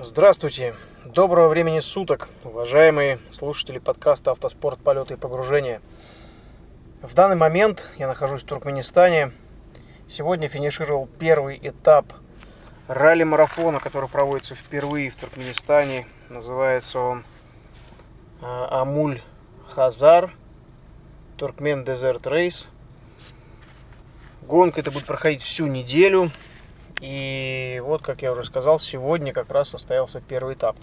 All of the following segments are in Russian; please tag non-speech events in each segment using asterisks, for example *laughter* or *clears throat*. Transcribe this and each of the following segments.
Здравствуйте! Доброго времени суток, уважаемые слушатели подкаста «Автоспорт. Полеты и погружения». В данный момент я нахожусь в Туркменистане. Сегодня финишировал первый этап ралли-марафона, который проводится впервые в Туркменистане. Называется он э, Амуль Хазар Туркмен Дезерт Рейс. Гонка это будет проходить всю неделю. И вот, как я уже сказал, сегодня как раз состоялся первый этап.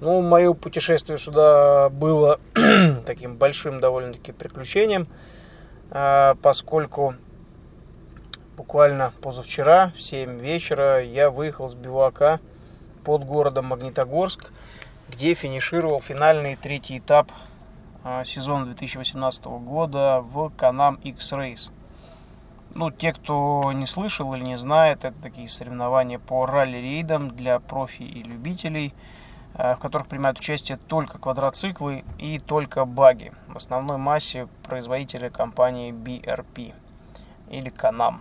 Ну, мое путешествие сюда было *clears throat* таким большим довольно-таки приключением, а, поскольку буквально позавчера в 7 вечера я выехал с бивака под городом Магнитогорск, где финишировал финальный третий этап а, сезона 2018 года в Канам X-Race. Ну, те, кто не слышал или не знает, это такие соревнования по ралли-рейдам для профи и любителей, э, в которых принимают участие только квадроциклы и только баги. В основной массе производителя компании BRP или Canam.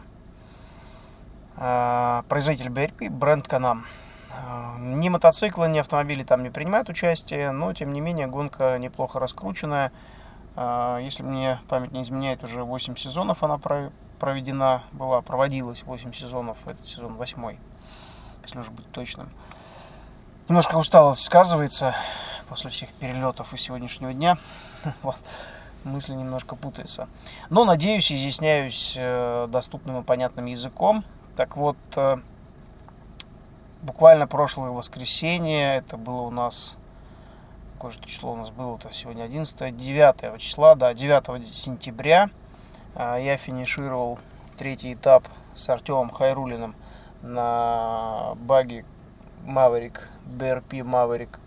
Э, производитель BRP, бренд Canam. Э, ни мотоциклы, ни автомобили там не принимают участие, но тем не менее гонка неплохо раскрученная. Если мне память не изменяет, уже 8 сезонов она проведена была, проводилась 8 сезонов, этот сезон 8, если уж быть точным. Немножко усталость сказывается после всех перелетов и сегодняшнего дня. *laughs* Вот. Мысли немножко путаются. Но, надеюсь, изъясняюсь э, доступным и понятным языком. Так вот, э, буквально прошлое воскресенье, это было у нас, какое же число у нас было-то сегодня, 11, 9 числа, да, 9 сентября – я финишировал третий этап с Артемом Хайрулиным на баге Maverick BRP Maverick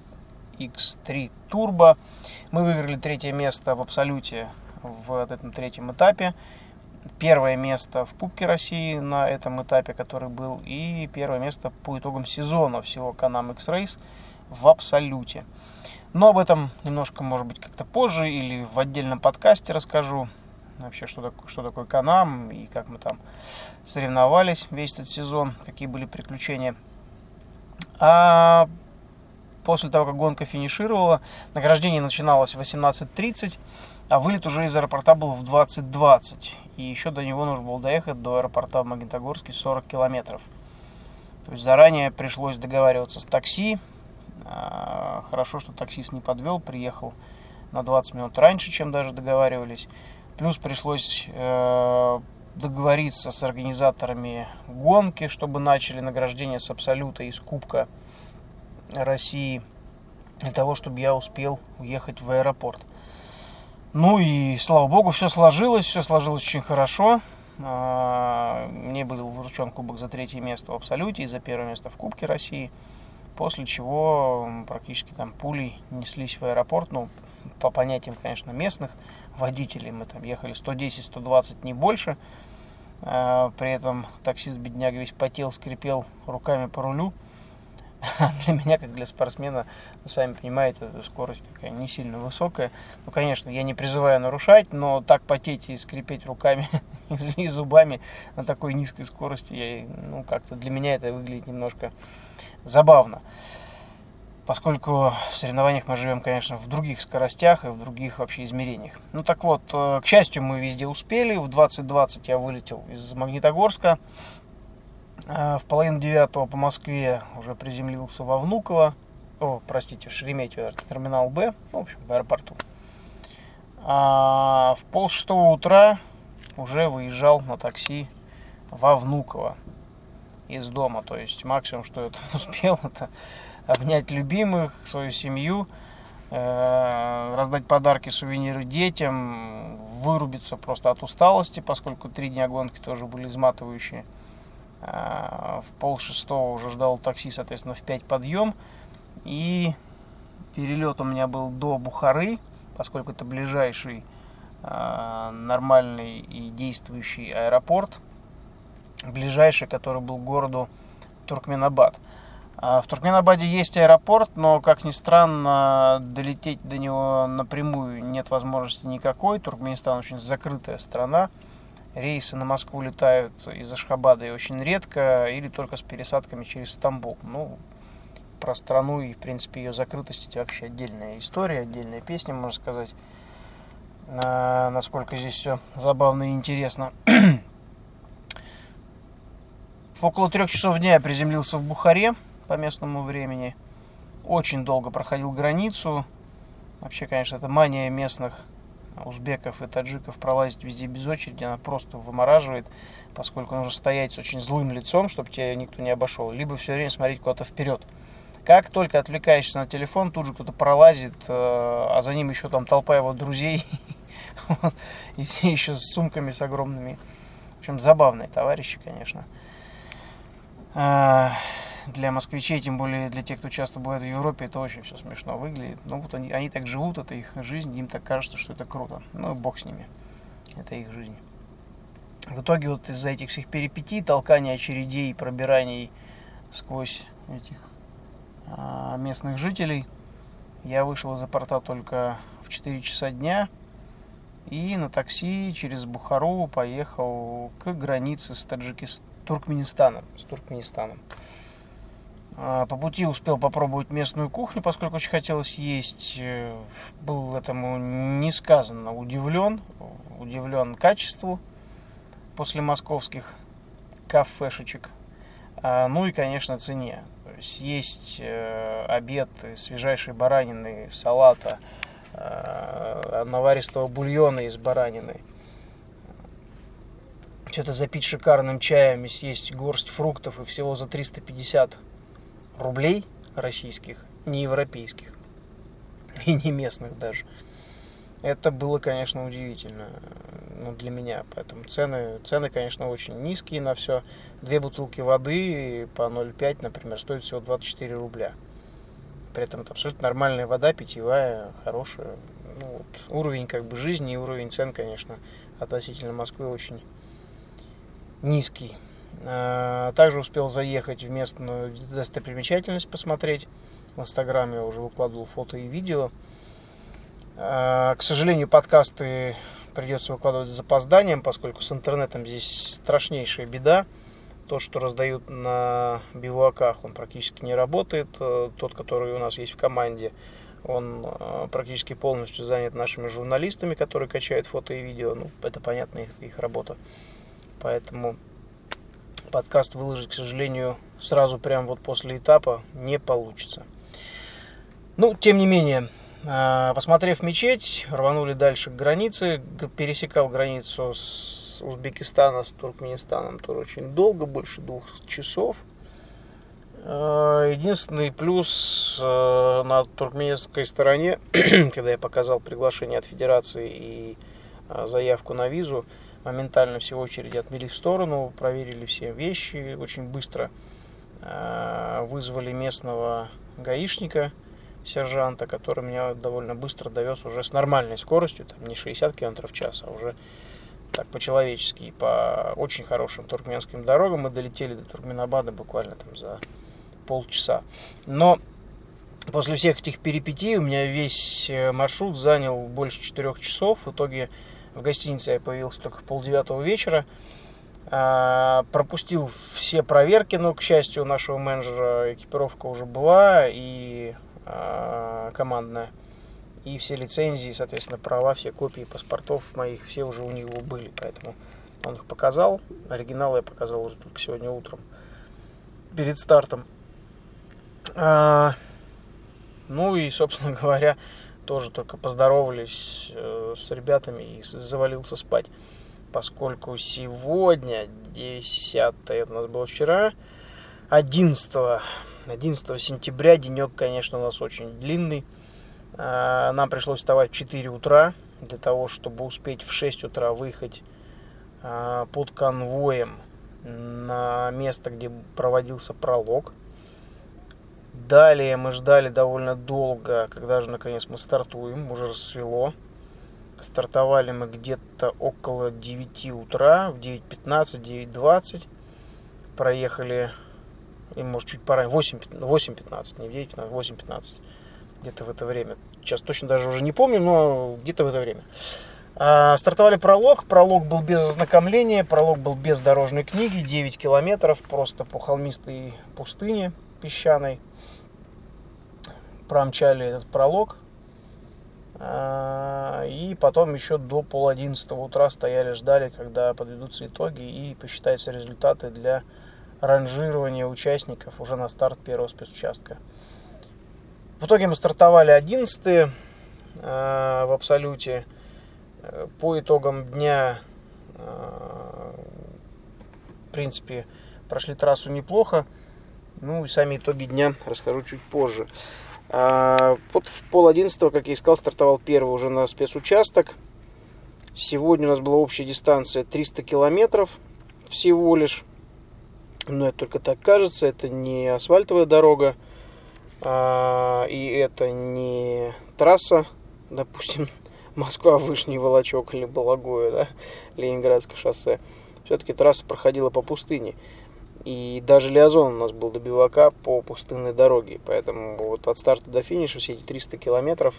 X3 Turbo. Мы выиграли третье место в абсолюте в этом третьем этапе. Первое место в Кубке России на этом этапе, который был. И первое место по итогам сезона всего Канам X-Race в абсолюте. Но об этом немножко, может быть, как-то позже или в отдельном подкасте расскажу вообще, что такое, что такое Канам и как мы там соревновались весь этот сезон, какие были приключения. А после того, как гонка финишировала, награждение начиналось в 18.30, а вылет уже из аэропорта был в 20.20. И еще до него нужно было доехать до аэропорта в Магнитогорске 40 километров. То есть заранее пришлось договариваться с такси. А, хорошо, что таксист не подвел, приехал на 20 минут раньше, чем даже договаривались. Плюс пришлось э, договориться с организаторами гонки, чтобы начали награждение с Абсолюта из Кубка России, для того, чтобы я успел уехать в аэропорт. Ну и слава богу, все сложилось, все сложилось очень хорошо. А, мне был вручен кубок за третье место в Абсолюте и за первое место в Кубке России. После чего практически там пулей неслись в аэропорт, ну, по понятиям, конечно, местных водителей. Мы там ехали 110-120, не больше. А, при этом таксист бедняга весь потел, скрипел руками по рулю. *laughs* для меня, как для спортсмена, вы сами понимаете, эта скорость такая не сильно высокая. Ну, конечно, я не призываю нарушать, но так потеть и скрипеть руками *laughs* и зубами на такой низкой скорости, я, ну, как-то для меня это выглядит немножко забавно поскольку в соревнованиях мы живем, конечно, в других скоростях и в других вообще измерениях. Ну так вот, э, к счастью, мы везде успели. В 2020 я вылетел из Магнитогорска. Э, в половину девятого по Москве уже приземлился во Внуково. О, простите, в Шереметьево, терминал Б, в общем, в аэропорту. А в пол утра уже выезжал на такси во Внуково из дома. То есть максимум, что я *laughs* успел, это обнять любимых, свою семью, э, раздать подарки, сувениры детям, вырубиться просто от усталости, поскольку три дня гонки тоже были изматывающие. Э, в пол шестого уже ждал такси, соответственно, в пять подъем. И перелет у меня был до Бухары, поскольку это ближайший э, нормальный и действующий аэропорт. Ближайший, который был к городу Туркменабад. А, в Туркменабаде есть аэропорт, но, как ни странно, долететь до него напрямую нет возможности никакой. Туркменистан очень закрытая страна. Рейсы на Москву летают из Ашхабада и очень редко, или только с пересадками через Стамбул. Ну, про страну и, в принципе, ее закрытость, это вообще отдельная история, отдельная песня, можно сказать. А, насколько здесь все забавно и интересно. *clears throat* Около трех часов дня я приземлился в Бухаре по местному времени. Очень долго проходил границу. Вообще, конечно, это мания местных узбеков и таджиков пролазить везде без очереди, она просто вымораживает, поскольку нужно стоять с очень злым лицом, чтобы тебя никто не обошел, либо все время смотреть куда-то вперед. Как только отвлекаешься на телефон, тут же кто-то пролазит, э, а за ним еще там толпа его друзей, *laughs* и все еще с сумками с огромными. В общем, забавные товарищи, конечно. Для москвичей, тем более для тех, кто часто бывает в Европе, это очень все смешно выглядит. Ну вот они, они так живут, это их жизнь, им так кажется, что это круто. Ну и бог с ними. Это их жизнь. В итоге вот из-за этих всех перипетий, толкания очередей, пробираний сквозь этих а, местных жителей, я вышел из порта только в 4 часа дня и на такси через Бухару поехал к границе с Таджикистаном, Туркменистаном, с Туркменистаном. А, по пути успел попробовать местную кухню, поскольку очень хотелось есть. Э, был этому несказанно удивлен. Удивлен качеству после московских кафешечек. А, ну и, конечно, цене. То есть есть э, обед свежайшей баранины, салата, э, наваристого бульона из баранины. Что-то запить шикарным чаем и съесть горсть фруктов и всего за 350 рублей российских, не европейских *laughs* и не местных даже. Это было, конечно, удивительно ну, для меня. Поэтому цены, цены, конечно, очень низкие на все. Две бутылки воды по 0,5, например, стоят всего 24 рубля. При этом это абсолютно нормальная вода, питьевая, хорошая. Ну, вот, уровень как бы жизни и уровень цен, конечно, относительно Москвы очень низкий. А, также успел заехать в местную достопримечательность посмотреть. В Инстаграме я уже выкладывал фото и видео. А, к сожалению, подкасты придется выкладывать с запозданием, поскольку с интернетом здесь страшнейшая беда. То, что раздают на бивуаках, он практически не работает. Э, тот, который у нас есть в команде, он э, практически полностью занят нашими журналистами, которые качают фото и видео. Ну, это понятно, их, их работа. Поэтому подкаст выложить, к сожалению, сразу прям вот после этапа не получится. Ну, тем не менее, а, посмотрев мечеть, рванули дальше к границе, пересекал границу с Узбекистана с Туркменистаном тоже очень долго, больше двух часов. А, единственный плюс а, на туркменской стороне, *clears throat* когда я показал приглашение от Федерации и заявку на визу, моментально все очереди отмели в сторону, проверили все вещи очень быстро, а, вызвали местного гаишника, сержанта, который меня довольно быстро довез уже с нормальной скоростью, там не 60 км в час, а уже так по-человечески, по очень хорошим туркменским дорогам. Мы долетели до Туркменабада буквально там за полчаса. Но после всех этих перипетий у меня весь э, маршрут занял больше 4 часов. В итоге в гостинице я появился только в полдевятого вечера. А, пропустил все проверки, но, к счастью, у нашего менеджера экипировка уже была и а, командная. И все лицензии, соответственно, права, все копии паспортов моих, все уже у него были. Поэтому он их показал. Оригинал я показал уже только сегодня утром. Перед стартом. А, ну и, собственно *laughs* говоря, тоже только поздоровались э, с ребятами и завалился спать. Поскольку сегодня, 10 это у нас было вчера, 11, 11 сентября, денек, конечно, у нас очень длинный. Э, нам пришлось вставать в 4 утра для того, чтобы успеть в 6 утра выехать э, под конвоем на место, где проводился пролог. Далее мы ждали довольно долго, когда же наконец мы стартуем, уже рассвело. Стартовали мы где-то около 9 утра, в 9.15, 9.20. Проехали, и может чуть поранее, 8.15, 8.15, не в 9.15, 8.15. Где-то в это время. Сейчас точно даже уже не помню, но где-то в это время. А, стартовали пролог. Пролог был без ознакомления, пролог был без дорожной книги, 9 километров, просто по холмистой пустыне песчаной. промчали этот пролог. А, и потом еще до пол одиннадцатого утра стояли, ждали, когда подведутся итоги и посчитаются результаты для ранжирования участников уже на старт первого спецучастка. В итоге мы стартовали 11 а, в абсолюте. По итогам дня, а, в принципе, прошли трассу неплохо. Ну и сами итоги дня расскажу чуть позже. А, вот в пол одиннадцатого, как я и сказал, стартовал первый уже на спецучасток. Сегодня у нас была общая дистанция 300 километров всего лишь. Но это только так кажется, это не асфальтовая дорога. А, и это не трасса, допустим, *laughs* Москва-Вышний Волочок или Балагоя, да, Ленинградское шоссе. Все-таки трасса проходила по пустыне. И даже Лиазон у нас был до бивака по пустынной дороге. Поэтому вот от старта до финиша все эти 300 километров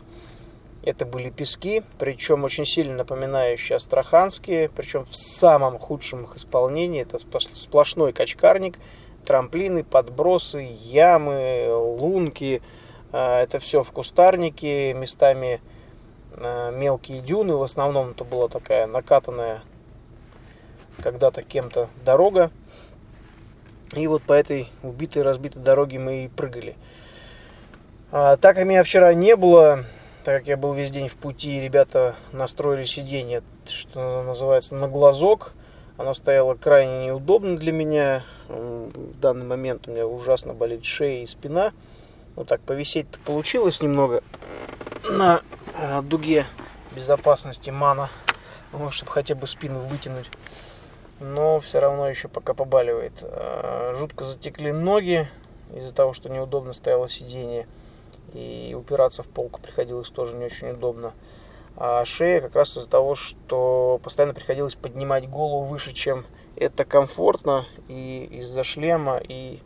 это были пески, причем очень сильно напоминающие астраханские, причем в самом худшем их исполнении. Это сплошной качкарник, трамплины, подбросы, ямы, лунки. А, это все в кустарнике, местами а, мелкие дюны. В основном это была такая накатанная когда-то кем-то дорога. И вот по этой убитой, разбитой дороге мы и прыгали. А, так как меня вчера не было, так как я был весь день в пути, ребята настроили сиденье, что называется, на глазок. Оно стояло крайне неудобно для меня. В данный момент у меня ужасно болит шея и спина. Вот так повисеть-то получилось немного на а, дуге безопасности мана, чтобы хотя бы спину вытянуть но все равно еще пока побаливает. А, жутко затекли ноги из-за того, что неудобно стояло сиденье. И упираться в полку приходилось тоже не очень удобно. А шея как раз из-за того, что постоянно приходилось поднимать голову выше, чем это комфортно. И из-за шлема, и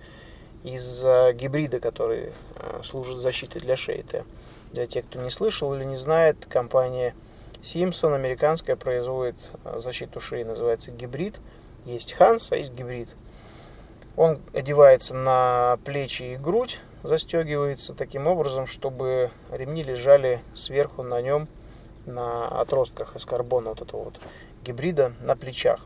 из-за гибрида, который а, служит защитой для шеи. Для тех, кто не слышал или не знает, компания Симпсон, американская, производит а, защиту шеи, называется гибрид. Есть Ханс, а есть гибрид. Он одевается на плечи и грудь, застегивается таким образом, чтобы ремни лежали сверху на нем на отростках из карбона вот этого вот гибрида на плечах.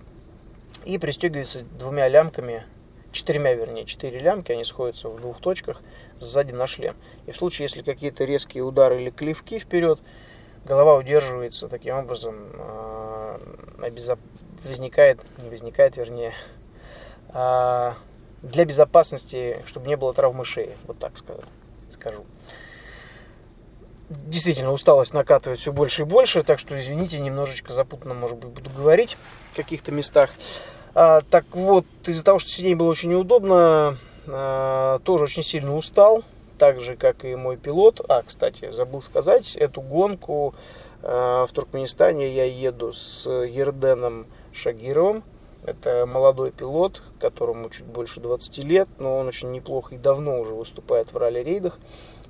И пристегивается двумя лямками, четырьмя вернее, четыре лямки, они сходятся в двух точках сзади на шлем. И в случае, если какие-то резкие удары или клевки вперед, голова удерживается таким образом, обезоп... возникает, не возникает, вернее, э, для безопасности, чтобы не было травмы шеи, вот так скажу. Действительно, усталость накатывает все больше и больше, так что, извините, немножечко запутанно, может быть, буду говорить в каких-то местах. А, так вот, из-за того, что сидеть было очень неудобно, а, тоже очень сильно устал так же, как и мой пилот. А, кстати, забыл сказать, эту гонку э, в Туркменистане я еду с Ерденом Шагировым. Это молодой пилот, которому чуть больше 20 лет, но он очень неплохо и давно уже выступает в ралли-рейдах.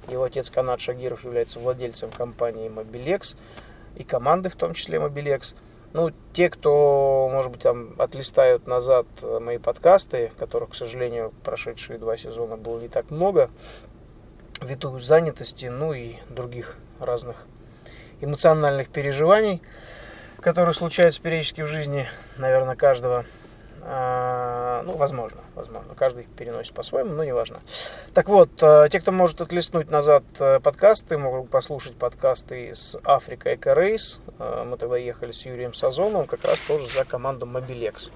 Его отец Канат Шагиров является владельцем компании Mobilex и команды в том числе Mobilex. Ну, те, кто, может быть, там отлистают назад мои подкасты, которых, к сожалению, прошедшие два сезона было не так много, ввиду занятости, ну и других разных эмоциональных переживаний, которые случаются периодически в жизни, наверное, каждого. А, ну, возможно, возможно. Каждый их переносит по-своему, но неважно. Так вот, а, те, кто может отлистнуть назад э, подкасты, могут послушать подкасты с Африка Эко Рейс. А, мы тогда ехали с Юрием Сазоновым, как раз тоже за команду Mobilex.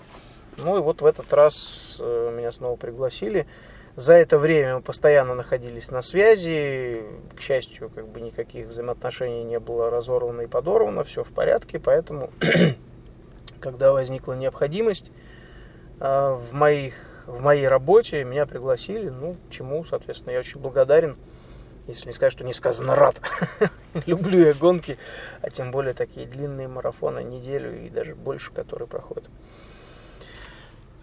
Ну и вот в этот раз э, меня снова пригласили. За это время мы постоянно находились на связи. К счастью, как бы никаких взаимоотношений не было разорвано и подорвано, все в порядке. Поэтому, *clears throat* когда возникла необходимость а, в, моих, в моей работе, меня пригласили. Ну, чему, соответственно, я очень благодарен. Если не сказать, что не сказано рад. *laughs* Люблю я гонки, а тем более такие длинные марафоны, неделю и даже больше, которые проходят.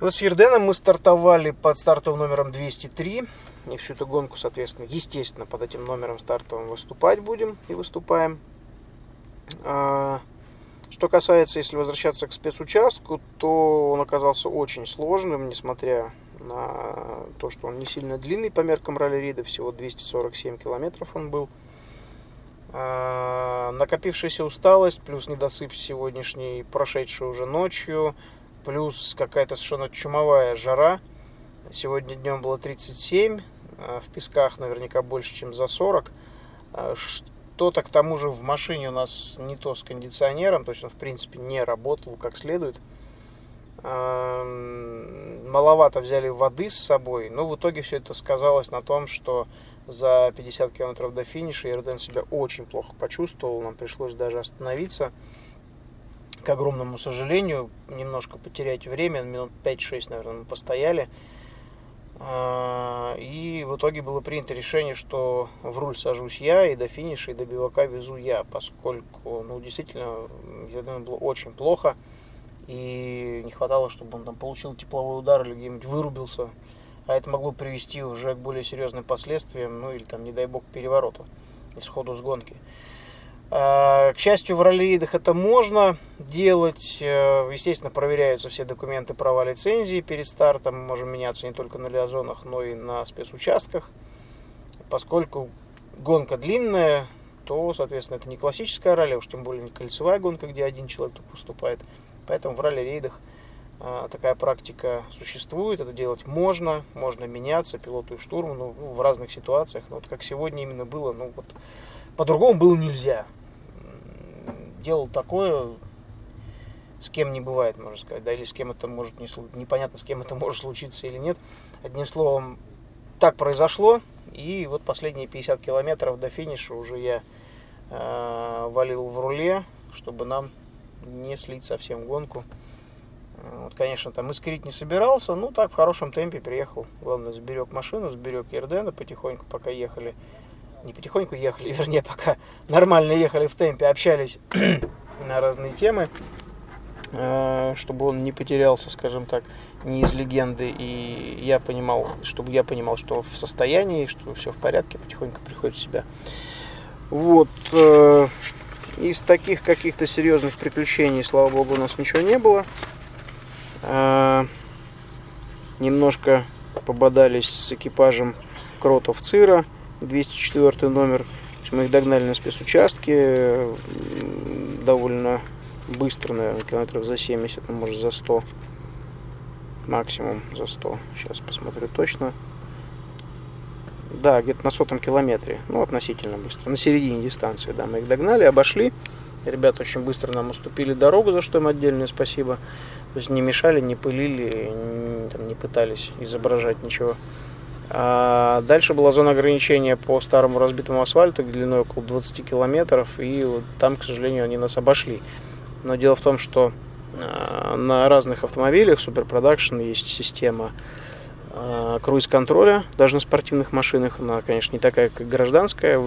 Вот с Ерденом мы стартовали под стартовым номером 203. И всю эту гонку, соответственно, естественно, под этим номером стартовым выступать будем и выступаем. А, что касается, если возвращаться к спецучастку, то он оказался очень сложным, несмотря на то, что он не сильно длинный по меркам ралли-рида, всего 247 километров он был. А, накопившаяся усталость, плюс недосып сегодняшний, прошедший уже ночью, плюс какая-то совершенно чумовая жара. Сегодня днем было 37, а в песках наверняка больше, чем за 40. А, что-то к тому же в машине у нас не то с кондиционером, то есть он в принципе не работал как следует. Маловато взяли воды с собой, но в итоге все это сказалось на том, что за 50 километров до финиша Ерден себя очень плохо почувствовал, нам пришлось даже остановиться. К огромному сожалению, немножко потерять время, минут 5-6, наверное, мы постояли. А, и в итоге было принято решение, что в руль сажусь я, и до финиша, и до бивака везу я, поскольку, ну, действительно, Ердену было очень плохо, и не хватало, чтобы он там получил тепловой удар или где-нибудь вырубился а это могло привести уже к более серьезным последствиям, ну или там, не дай бог, перевороту исходу с гонки. К счастью, в раллиидах это можно делать. Э, естественно, проверяются все документы права лицензии перед стартом. Мы можем меняться не только на лиазонах, но и на спецучастках. Поскольку гонка длинная, то, соответственно, это не классическая ралли, уж тем более не кольцевая гонка, где один человек тут поступает. Поэтому в ралли-рейдах а, такая практика существует, это делать можно, можно меняться пилоту и штурму ну, в разных ситуациях. Но вот как сегодня именно было, ну вот по-другому было нельзя. Делал такое, с кем не бывает, можно сказать, да, или с кем это может не непонятно, с кем это может случиться или нет. Одним словом, так произошло, и вот последние 50 километров до финиша уже я э, валил в руле, чтобы нам не слить совсем гонку. Вот, конечно, там искрить не собирался, ну так в хорошем темпе приехал. Главное, сберег машину, сберег Ердена потихоньку, пока ехали. Не потихоньку ехали, *laughs* вернее, пока нормально ехали в темпе, общались *clears throat* на разные темы, э, чтобы он не потерялся, скажем так, не из легенды. И я понимал, чтобы я понимал, что в состоянии, что все в порядке, потихоньку приходит в себя. Вот. Э, из таких каких-то серьезных приключений, слава богу, у нас ничего не было. А, немножко пободались с экипажем Кротов Цира, 204 номер. Мы их догнали на спецучастке довольно быстро, наверное, километров за 70, ну, может за 100 максимум за 100. Сейчас посмотрю точно. Да, где-то на сотом километре, ну, относительно быстро, на середине дистанции, да, мы их догнали, обошли. Ребята очень быстро нам уступили дорогу, за что им отдельное спасибо. То есть не мешали, не пылили, не, там, не пытались изображать ничего. А дальше была зона ограничения по старому разбитому асфальту длиной около 20 километров, и вот там, к сожалению, они нас обошли. Но дело в том, что а, на разных автомобилях Super Production есть система а, круиз-контроля, даже на спортивных машинах. Она, конечно, не такая, как гражданская.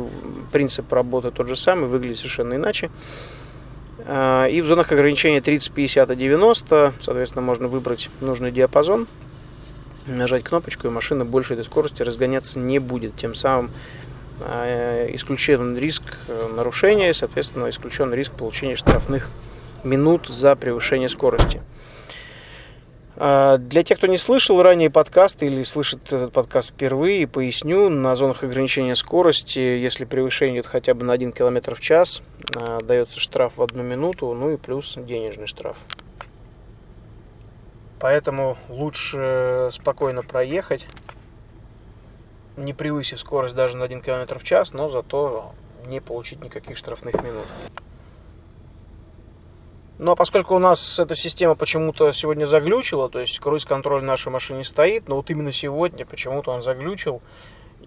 Принцип работы тот же самый, выглядит совершенно иначе. И в зонах ограничения 30, 50 и 90, соответственно, можно выбрать нужный диапазон, нажать кнопочку, и машина больше этой скорости разгоняться не будет. Тем самым а, исключен риск э, нарушения, соответственно, исключен риск получения штрафных минут за превышение скорости. А, для тех, кто не слышал ранее подкаст или слышит этот подкаст впервые, поясню, на зонах ограничения скорости, если превышение идет хотя бы на 1 км в час, а, дается штраф в одну минуту, ну и плюс денежный штраф. Поэтому лучше спокойно проехать, не превысив скорость даже на 1 км в час, но зато не получить никаких штрафных минут. Но поскольку у нас эта система почему-то сегодня заглючила, то есть круиз-контроль в нашей машине стоит, но вот именно сегодня почему-то он заглючил,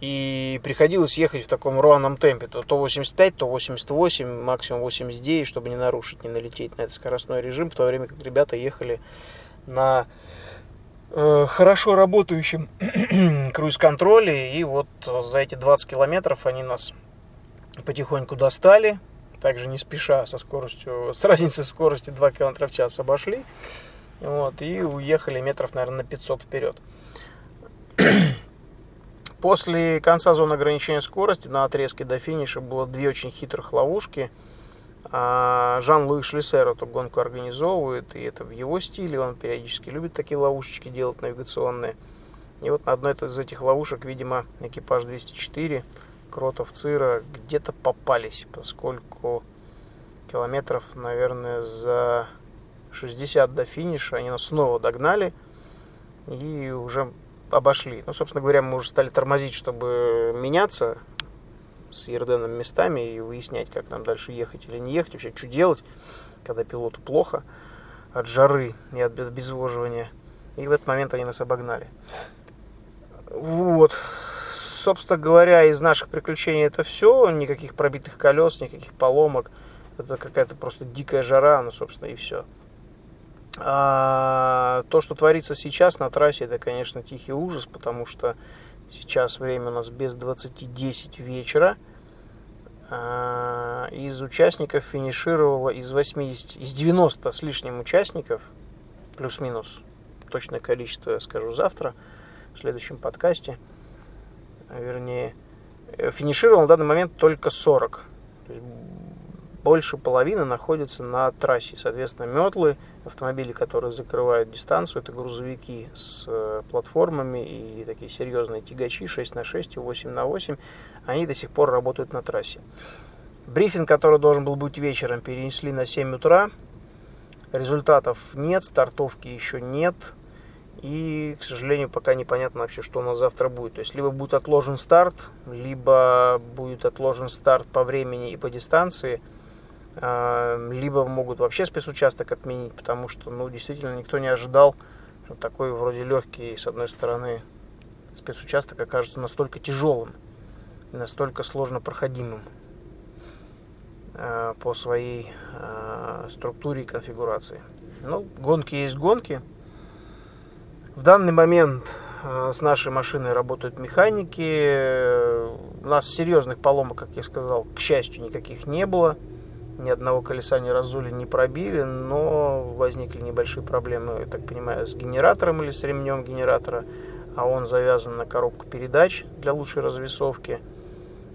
и приходилось ехать в таком рваном темпе, то, то 85, то 88, максимум 89, чтобы не нарушить, не налететь на этот скоростной режим, в то время как ребята ехали на э, хорошо работающем *clears throat* круиз-контроле, и вот за эти 20 километров они нас потихоньку достали, также не спеша, со скоростью, *laughs* с разницей в скорости 2 км в час обошли. Вот, и уехали метров, наверное, на 500 вперед. *clears throat* После конца зоны ограничения скорости на отрезке до финиша было две очень хитрых ловушки. А, Жан-Луи Шлиссер эту гонку организовывает, и это в его стиле, он периодически любит такие ловушечки делать навигационные. И вот на одной из этих ловушек, видимо, экипаж 204, Кротов, Цира где-то попались, поскольку километров, наверное, за 60 до финиша они нас снова догнали и уже обошли. Ну, собственно говоря, мы уже стали тормозить, чтобы меняться с Ерденом местами и выяснять, как нам дальше ехать или не ехать, вообще что делать, когда пилоту плохо от жары и от обезвоживания. И в этот момент они нас обогнали. Вот. Собственно говоря, из наших приключений это все. Никаких пробитых колес, никаких поломок. Это какая-то просто дикая жара, ну, собственно, и все. А, то, что творится сейчас на трассе, это, конечно, тихий ужас, потому что сейчас время у нас без 20.10 вечера. А, из участников финишировало из 80, из 90 с лишним участников, плюс-минус, точное количество я скажу завтра, в следующем подкасте, вернее, э, финишировал на данный момент только 40 больше половины находится на трассе. Соответственно, метлы, автомобили, которые закрывают дистанцию, это грузовики с э, платформами и такие серьезные тягачи 6 на 6 и 8 на 8, они до сих пор работают на трассе. Брифинг, который должен был быть вечером, перенесли на 7 утра. Результатов нет, стартовки еще нет. И, к сожалению, пока непонятно вообще, что у нас завтра будет. То есть, либо будет отложен старт, либо будет отложен старт по времени и по дистанции – либо могут вообще спецучасток отменить, потому что, ну, действительно, никто не ожидал, что такой вроде легкий, с одной стороны, спецучасток окажется настолько тяжелым настолько сложно проходимым а, по своей а, структуре и конфигурации. Ну, гонки есть гонки. В данный момент с нашей машиной работают механики. У нас серьезных поломок, как я сказал, к счастью, никаких не было ни одного колеса не разули, не пробили, но возникли небольшие проблемы, я так понимаю, с генератором или с ремнем генератора, а он завязан на коробку передач для лучшей развесовки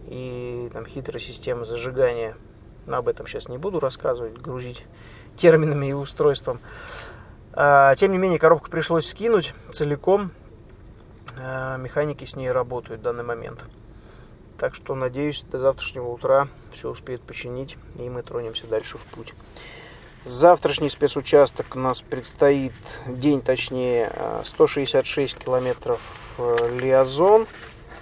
и там хитрая система зажигания. Но об этом сейчас не буду рассказывать, грузить терминами и устройством. А, тем не менее, коробку пришлось скинуть целиком. А, механики с ней работают в данный момент. Так что, надеюсь, до завтрашнего утра все успеют починить, и мы тронемся дальше в путь. Завтрашний спецучасток у нас предстоит, день точнее, 166 километров э, Лиазон,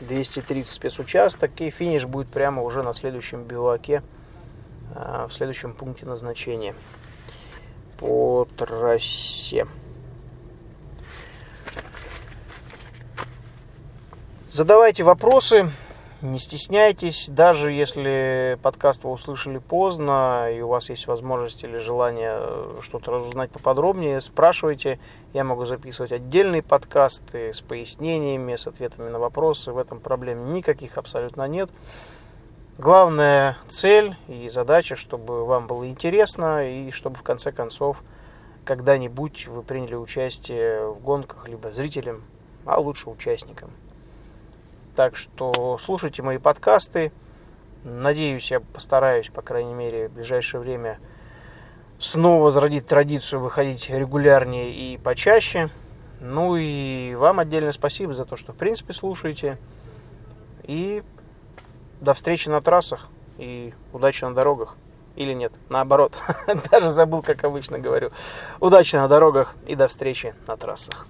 230 спецучасток, и финиш будет прямо уже на следующем биваке, э, в следующем пункте назначения по трассе. Задавайте вопросы, не стесняйтесь, даже если подкаст вы услышали поздно, и у вас есть возможность или желание э, что-то разузнать поподробнее, спрашивайте. Я могу записывать отдельные подкасты с пояснениями, с ответами на вопросы. В этом проблем никаких абсолютно нет. Главная цель и задача, чтобы вам было интересно, и чтобы в конце концов когда-нибудь вы приняли участие в гонках либо зрителем, а лучше участником. Так что слушайте мои подкасты. Надеюсь, я постараюсь, по крайней мере, в ближайшее время снова возродить традицию выходить регулярнее и почаще. Ну и вам отдельно спасибо за то, что в принципе слушаете. И до встречи на трассах и удачи на дорогах. Или нет, наоборот, *laughs* даже забыл, как обычно говорю. Удачи на дорогах и до встречи на трассах.